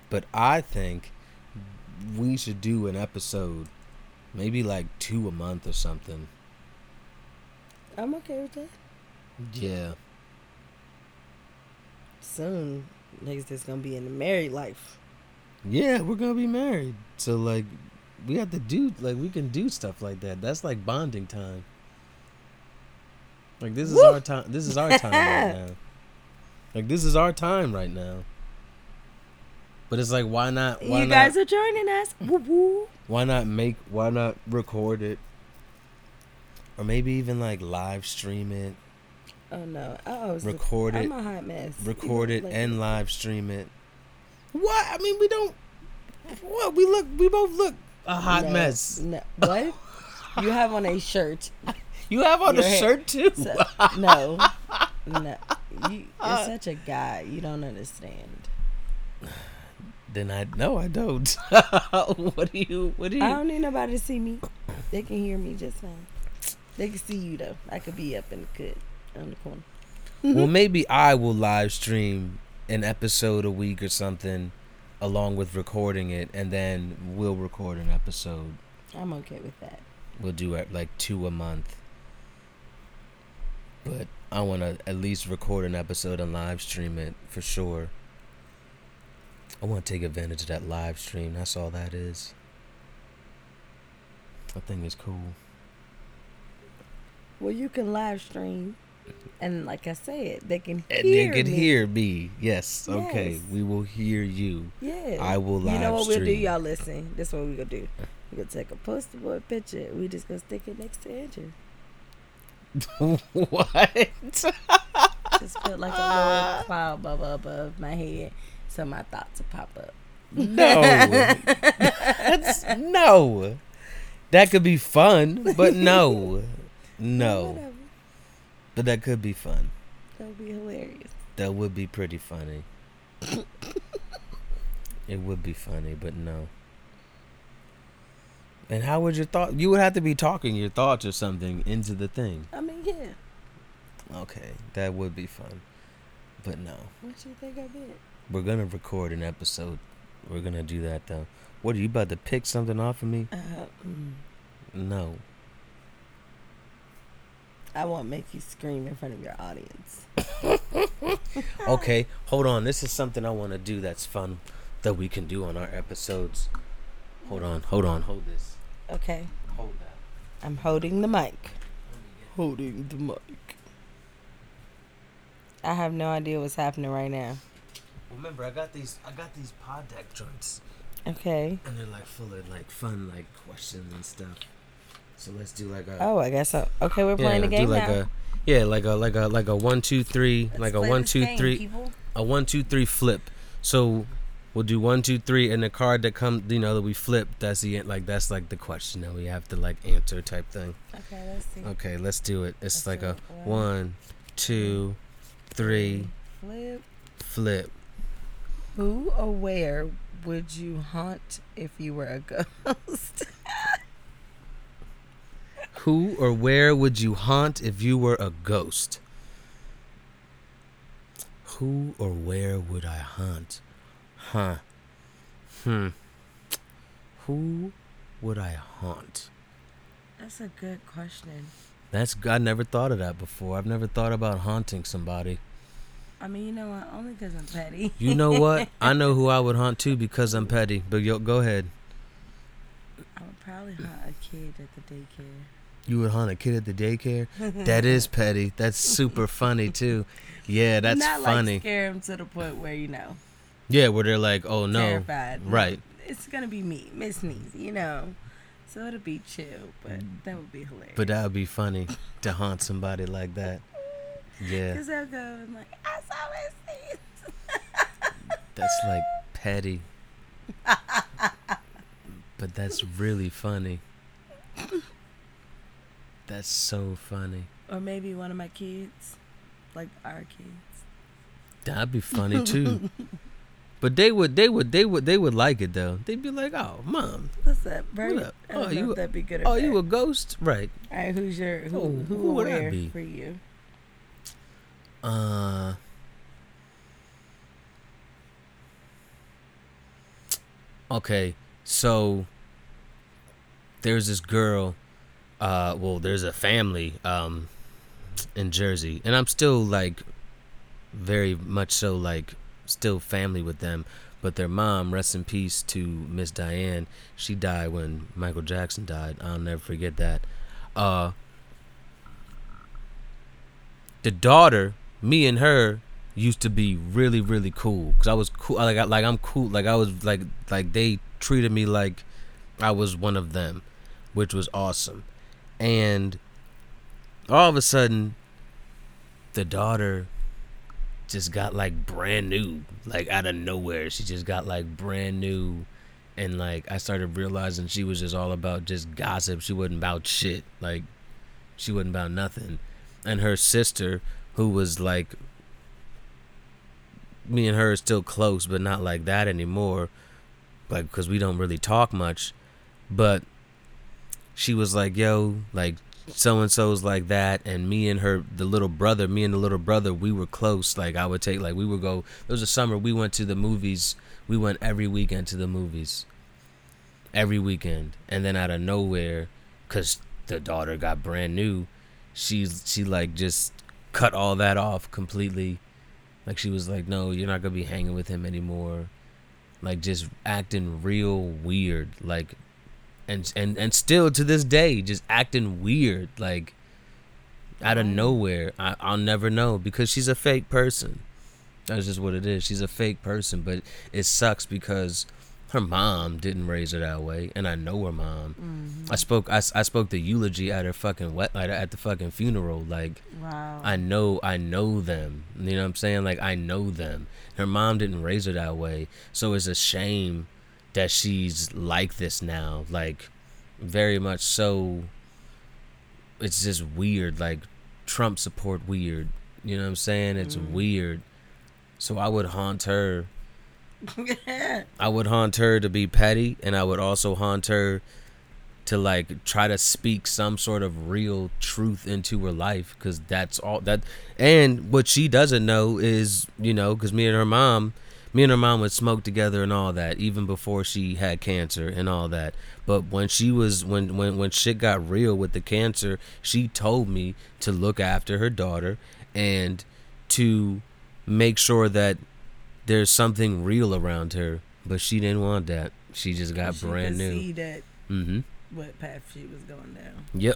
But I think we should do an episode, maybe like two a month or something. I'm okay with that. Yeah. Soon, niggas that's gonna be in the married life. Yeah, we're gonna be married. So like we have to do like we can do stuff like that. That's like bonding time. Like this is Woo! our time this is our time right now. Like this is our time right now. But it's like why not why you not guys are joining us. Woo woo. why not make why not record it? Or maybe even like live stream it. Oh no. Always Record I'm a hot mess. Record it like- and live stream it. What? I mean we don't what? We look we both look a hot No, mess. No. What? you have on a shirt. You have on a hair- shirt too. So, no. No. You, you're such a guy. You don't understand. Then I no, I don't. what do you? What do you? I don't need nobody to see me. They can hear me just fine. They can see you though. I could be up in the cut on the corner. well, maybe I will live stream an episode a week or something, along with recording it, and then we'll record an episode. I'm okay with that. We'll do it like two a month. But I want to at least record an episode and live stream it for sure. I want to take advantage of that live stream. That's all that is. I think it's cool. Well, you can live stream, and like I said, they can And hear they can me. hear me. Yes. Okay. Yes. We will hear you. Yeah. I will live You know what we'll do, y'all? Listen. This is what we gonna do. We gonna take a poster board picture. We just gonna stick it next to Andrew. what? Just put like a little cloud bubble above my head, so my thoughts will pop up. No. That's, no. That could be fun, but no. No. Whatever. But that could be fun. That would be hilarious. That would be pretty funny. it would be funny, but no. And how would your thought? You would have to be talking your thoughts or something into the thing. I mean, yeah. Okay, that would be fun, but no. What do you think I did? We're gonna record an episode. We're gonna do that though. What are you about to pick something off of me? Uh, mm, No. I won't make you scream in front of your audience. Okay, hold on. This is something I want to do that's fun that we can do on our episodes. Hold on, hold on, hold this. Okay. Hold that. I'm holding the mic. Holding the mic. I have no idea what's happening right now. Remember, I got these. I got these pod deck joints, Okay. and they're like full of like fun like questions and stuff. So let's do like a. Oh, I guess so. Okay, we're playing the do game like now. a. Yeah, like a like a like a one two three Let's like a play one two game, three people. a one two three flip. So we'll do one two three, and the card that comes, you know, that we flip. That's the like that's like the question that we have to like answer type thing. Okay, let's see. Okay, let's do it. It's Let's like a it. one, two, three, Flip. flip. Who or where would you haunt if you were a ghost? Who or where would you haunt if you were a ghost? Who or where would I haunt? Huh. Hmm. Who would I haunt? That's a good question. That's I never thought of that before. I've never thought about haunting somebody. I mean, you know what? Only because I'm petty. You know what? I know who I would haunt too because I'm petty. But yo, go ahead. I would probably haunt a kid at the daycare. You would haunt a kid at the daycare? That is petty. That's super funny too. Yeah, that's Not funny. like scare him to the point where you know yeah, where they're like, "Oh no." terrified. Right. It's gonna be me, Miss Sneezy, you know. So it'll be chill, but that would be hilarious. But that would be funny to haunt somebody like that. Yeah, Cause they'll go and like, I saw that's like petty. but that's really funny. That's so funny. Or maybe one of my kids, like our kids. That'd be funny too. but they would, they would, they would, they would like it though. They'd be like, "Oh, mom, What's up, Bert? What up? I don't Oh, know you- if that'd be good or oh, bad. you a ghost, right?" All right, who's your who? Oh, who, who would I be? for you? Uh. Okay, so there's this girl. Uh, well, there's a family um in Jersey, and I'm still like very much so like still family with them. But their mom, rest in peace to Miss Diane. She died when Michael Jackson died. I'll never forget that. Uh, the daughter, me and her used to be really really cool because I was cool like I, like I'm cool like I was like like they treated me like I was one of them, which was awesome. And all of a sudden the daughter just got like brand new like out of nowhere. She just got like brand new and like I started realizing she was just all about just gossip. She wasn't about shit. Like she wasn't about nothing. And her sister, who was like me and her are still close, but not like that anymore. Like, because we don't really talk much. But she was like, yo, like, so and so's like that. And me and her, the little brother, me and the little brother, we were close. Like, I would take, like, we would go, there was a summer we went to the movies. We went every weekend to the movies. Every weekend. And then out of nowhere, because the daughter got brand new, she's, she, like, just cut all that off completely. Like she was like, "No, you're not gonna be hanging with him anymore." Like just acting real weird, like, and and and still to this day, just acting weird, like out of nowhere. I, I'll never know because she's a fake person. That's just what it is. She's a fake person, but it sucks because her mom didn't raise her that way, and I know her mom. Mm-hmm. I spoke I, I spoke the eulogy at her fucking wet at the fucking funeral. Like Wow. I know I know them. You know what I'm saying? Like I know them. Her mom didn't raise her that way, so it's a shame that she's like this now. Like very much so. It's just weird. Like Trump support weird. You know what I'm saying? It's weird. So I would haunt her. I would haunt her to be petty, and I would also haunt her to like try to speak some sort of real truth into her life because that's all that and what she doesn't know is you know because me and her mom me and her mom would smoke together and all that even before she had cancer and all that. But when she was when when when shit got real with the cancer she told me to look after her daughter and to make sure that there's something real around her but she didn't want that she just got She brand new See that mm-hmm what path she was going down. yep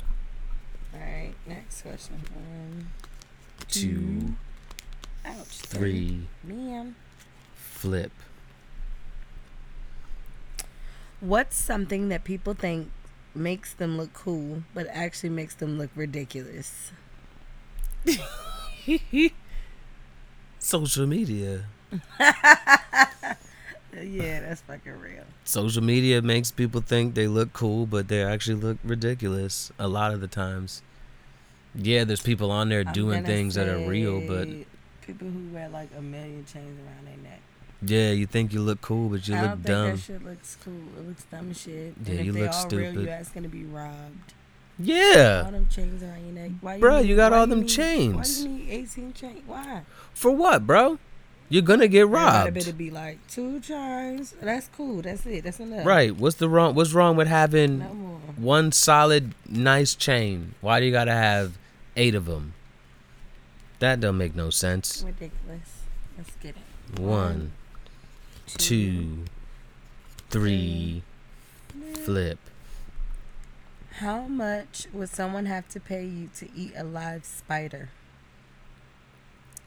All right. Next question. One, two ouch. three Ma'am. flip What's something that people think makes them look cool, but actually makes them look ridiculous? social media Yeah, that's fucking real. social media makes people think they look cool but they actually look ridiculous a lot of the times yeah there's people on there I'm doing things that are real but people who wear like a million chains around their neck. yeah you think you look cool but you I look dumb that shit looks cool. It looks dumb shit. Yeah, and you they look all real, stupid. you asking to be robbed. Yeah. All them chains around your neck. Why Bruh, need- you got all them need- chains. Why you need 18 chains? Why? for what bro you're gonna get robbed better be like two chains. That's cool. That's it. That's enough. right what's the wrong what's wrong with having No one solid nice chain why do you gotta have eight of them that don't make no sense Ridiculous. Let's get it. one two, three, flip. How much would someone have to pay you to eat a live spider?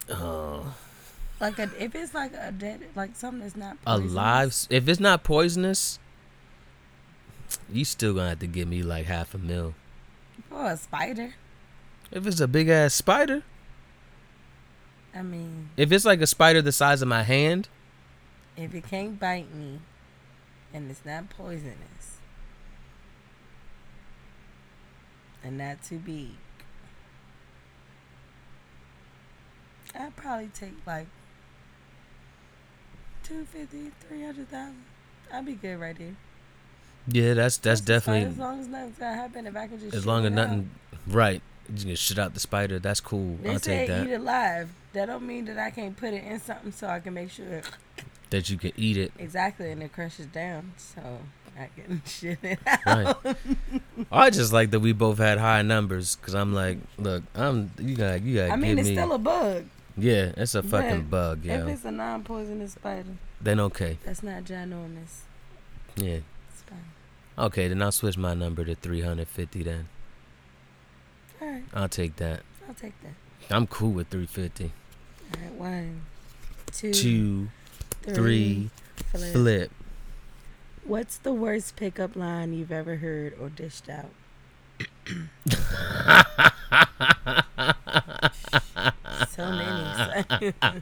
Oh, Like a, if it's like a dead, like something that's not a poisonous, live. If it's not poisonous, you still gonna have to give me like half a mil. for a spider. If it's a big ass spider, I mean, if it's like a spider the size of my hand, if it can't bite me, and it's not poisonous, and not too big, I'd probably take like 250, 300,000. I'd be good right there. yeah, that's that's definitely as long as nothing's gonna happen. If I can just as long as nothing. Right, you can shit out the spider. That's cool. out. They I'll take that. eat it live. That don't mean that I can't put it in something so I can make sure That you can eat it. exactly and it crushes down so I can shit it out. Right. I just like that we both had high numbers because I'm like, look, I'm you got you got I mean, it's me. still a bug. Yeah, it's a fucking But bug, If it's a non-poisonous spider, Then okay, that's not ginormous. yeah, It's fine. okay. Then I'll switch my number to 350. Then All right, I'll take that. I'll take that. I'm cool with 350. All right, one, two, Two, three, three, flip. flip. What's the worst pickup line you've ever heard or dished out? so many. I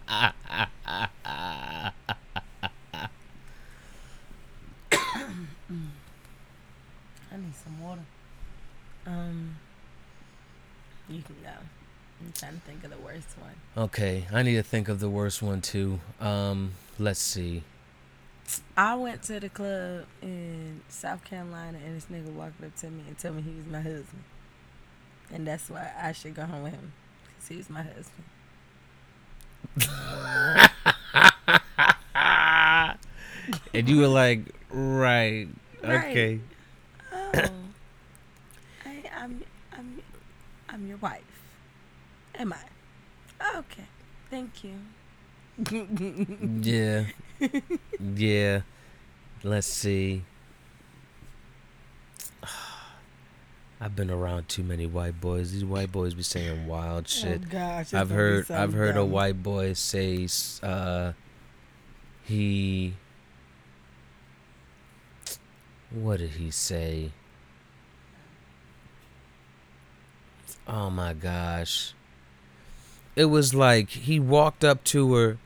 need some water. Um, you can go. I'm trying to think of the worst one. Okay, I need to think of the worst one too. Um, let's see. I went to the club in South Carolina and this nigga walked up to me and told me he was my husband. And that's why I should go home with him. Because he was my husband. And you were like, right, Right. okay. Oh. I, I'm, I'm, I'm your wife. Am I? Okay. Thank you. Yeah. yeah. Let's see. I've been around too many white boys. These white boys be saying wild shit. Oh gosh, I've heard I've heard a white boy say uh he what did he say? Oh my gosh. It was like he walked up to her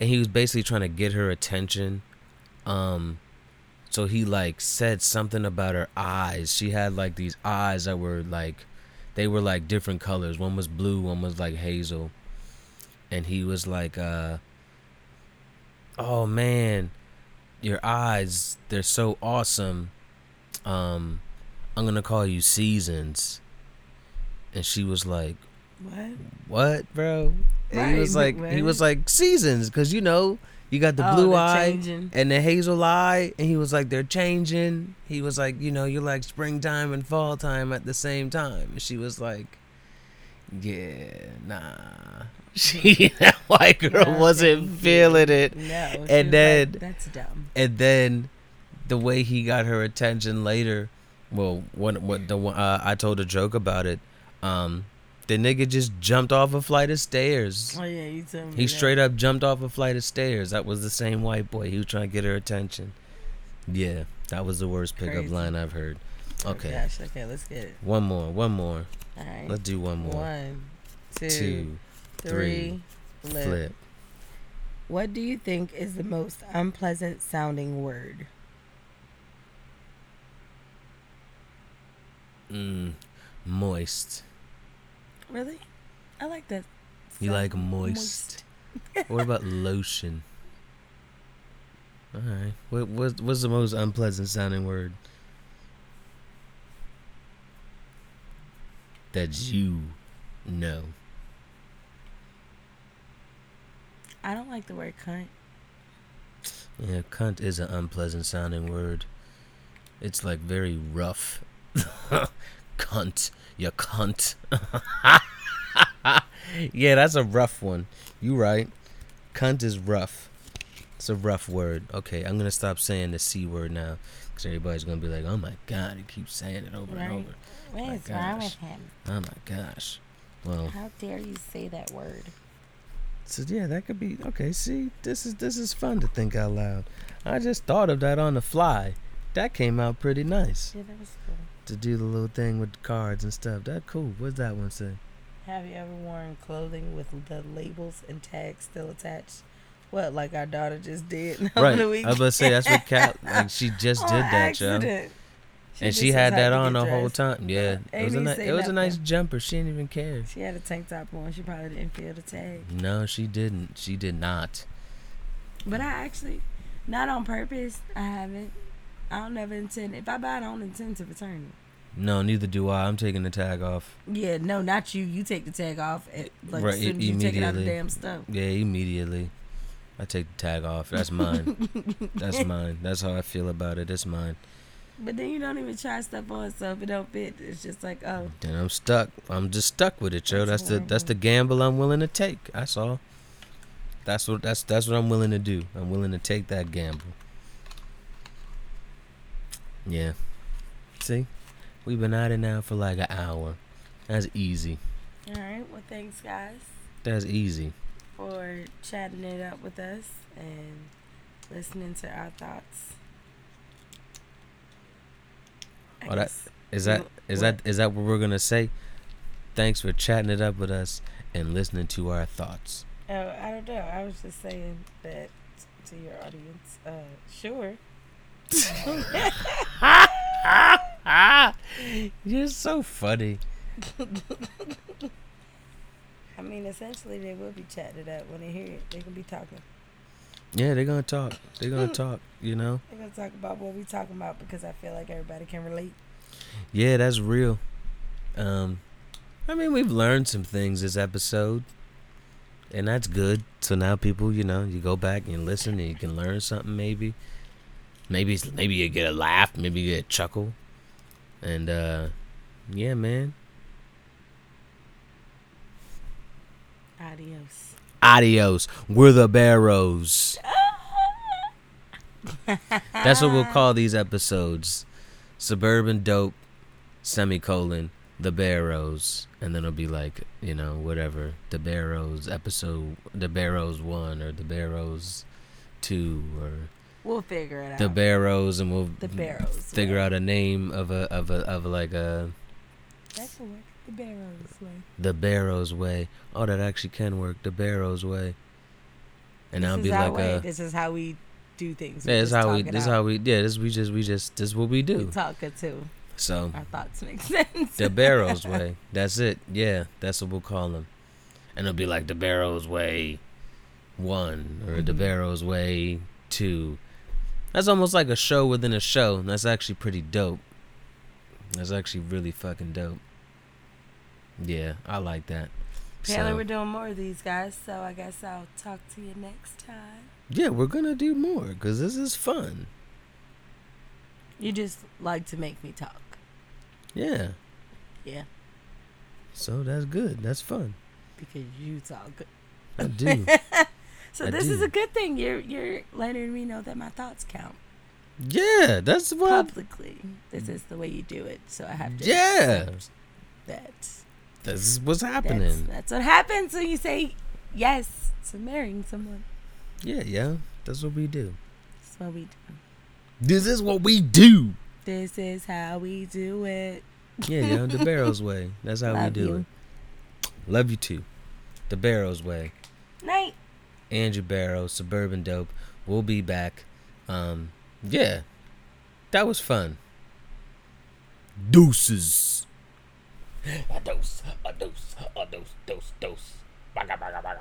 and he was basically trying to get her attention. Um so he like said something about her eyes. She had like these eyes that were like they were like different colors. One was blue, one was like hazel. And he was like, uh, oh man, your eyes, they're so awesome. Um, I'm gonna call you Seasons. And she was like, What? What, bro? And he was like, he was like Seasons, cause you know you got the Oh, blue eye changing. and the hazel eye, and he was like, they're changing. He was like, you know, you're like springtime and fall time at the same time. And she was like, yeah, nah. She that white girl wasn't feeling it. No. And was like, then- that's dumb. And then the way he got her attention later, well, what what the uh, I told a joke about it. Um, the nigga just jumped off a flight of stairs. Oh yeah, you told me. He that. straight up jumped off a flight of stairs. That was the same white boy. He was trying to get her attention. Yeah, that was the worst pickup line I've heard. Oh, Okay, gosh, okay, let's get it. one more, one more. All right. Let's do one more. One, two, Two, three, flip. flip. What do you think is the most unpleasant sounding word? Mm, moist. Really? I like that. You like moist? what about lotion? All right. What what's, what's the most unpleasant sounding word? That you know. I don't like the word cunt. Yeah, cunt is an unpleasant sounding word. It's like very rough. cunt. You cunt. yeah, that's a rough one. You right. Cunt is rough. It's a rough word. Okay, I'm gonna stop saying the c word now, cause everybody's gonna be like, "Oh my god, he keeps saying it over Right. and over." What My is wrong with him? Oh my gosh. Well, How dare you say that word? so yeah, that could be okay. See, this is this is fun to think out loud. I just thought of that on the fly. That came out pretty nice Yeah, that was. To do the little thing with cards and stuff. That cool. What's that one say? Have you ever worn clothing with the labels and tags still attached? What, like our daughter just did right. I was about to say that's what Cat like. She just did that, yo. accident. and she had that on the get whole time. Yeah, it was a ni- even say it was a nice jumper. She didn't even care. She had a tank top on. She probably didn't feel the tag. No, she didn't. She did not. But I actually, not on purpose, I haven't. I don't never intend. If I buy it, I don't intend to return it. No, neither do I. I'm taking the tag off. Yeah, no, not you. You take the tag off at, like Right, as soon as you take it out the damn stuff. Yeah, immediately. I take the tag off. That's mine. That's mine. That's how I feel about it. It's mine. But then you don't even try stuff on, so if it don't fit, it's just like, oh, Then I'm stuck. I'm just stuck with it, yo. That's That's the that's the gamble I'm willing to take. That's all. That's what that's that's what I'm willing to do. I'm willing to take that gamble. Yeah. See, we've been at it now for like an hour. That's easy. all right. Well, thanks, guys, That's easy. for chatting it up with us and listening to our thoughts. I Oh, that- guess- Is what? that is that what we're gonna say? Thanks for chatting it up with us and listening to our thoughts. Oh, I don't know. I was just saying that to your audience. Uh, sure. You're so funny. I mean, essentially, they will be chatted up when they hear it. They can be talking. Yeah, they're gonna talk. They're gonna talk. You know. They're gonna talk about what we're talking about because I feel like everybody can relate. Yeah, that's real. Um, I mean, we've learned some things this episode, and that's good. So now people, you know, you go back and listen, and you can learn something. Maybe, maybe, maybe you get a laugh, maybe you get a chuckle, and uh, yeah, man. Adios. Adios. We're the Barrows. That's what we'll call these episodes. Suburban Dope, semicolon, The Barrows. And then it'll be like, you know, whatever. The Barrows episode, The Barrows 1 or The Barrows 2 or We'll figure it out. The Barrows and we'll The Barrows. figure out a name of a of a of like a That can work. The Barrows way. The Barrows way. Oh, that actually can work. The Barrows way. And this I'll be like way. a This is how we do things. Yeah, this is how we. talk This is out. how we. Yeah, this we just we just this is what we We do. talk it too. So Our thoughts make sense. the Barrows way. That's it. Yeah, that's what we'll call them. And it'll be like the Barrows way, one or the Mhm. Barrows way two. That's almost like a show within a show. That's actually pretty dope. That's actually really fucking dope. Yeah, I like that. Apparently, So- we're doing more of these guys, so I guess I'll talk to you next time. yeah, we're gonna do more because this is fun. You just like to make me talk. Yeah. Yeah, So that's good. That's fun. because you talk. I do. So I this is a good thing. You're you're letting me know that my thoughts count yeah, that's what. publicly. This is the way you do it. So I have to. Yeah. That. This is what's happening. that's what happens when you say yes to marrying someone. Yeah, yeah. That's what we do. That's what we do. This is what we do. This is how we do it. Yeah, yeah. The Barrows way. That's how we do you. it. Love you too. The Barrows way. Night. Andrew Barrow, Suburban Dope. We'll be back. Um, yeah. That was fun. Deuces. A dose, a dose, a dose, dose, dose. Baga, baga, baga.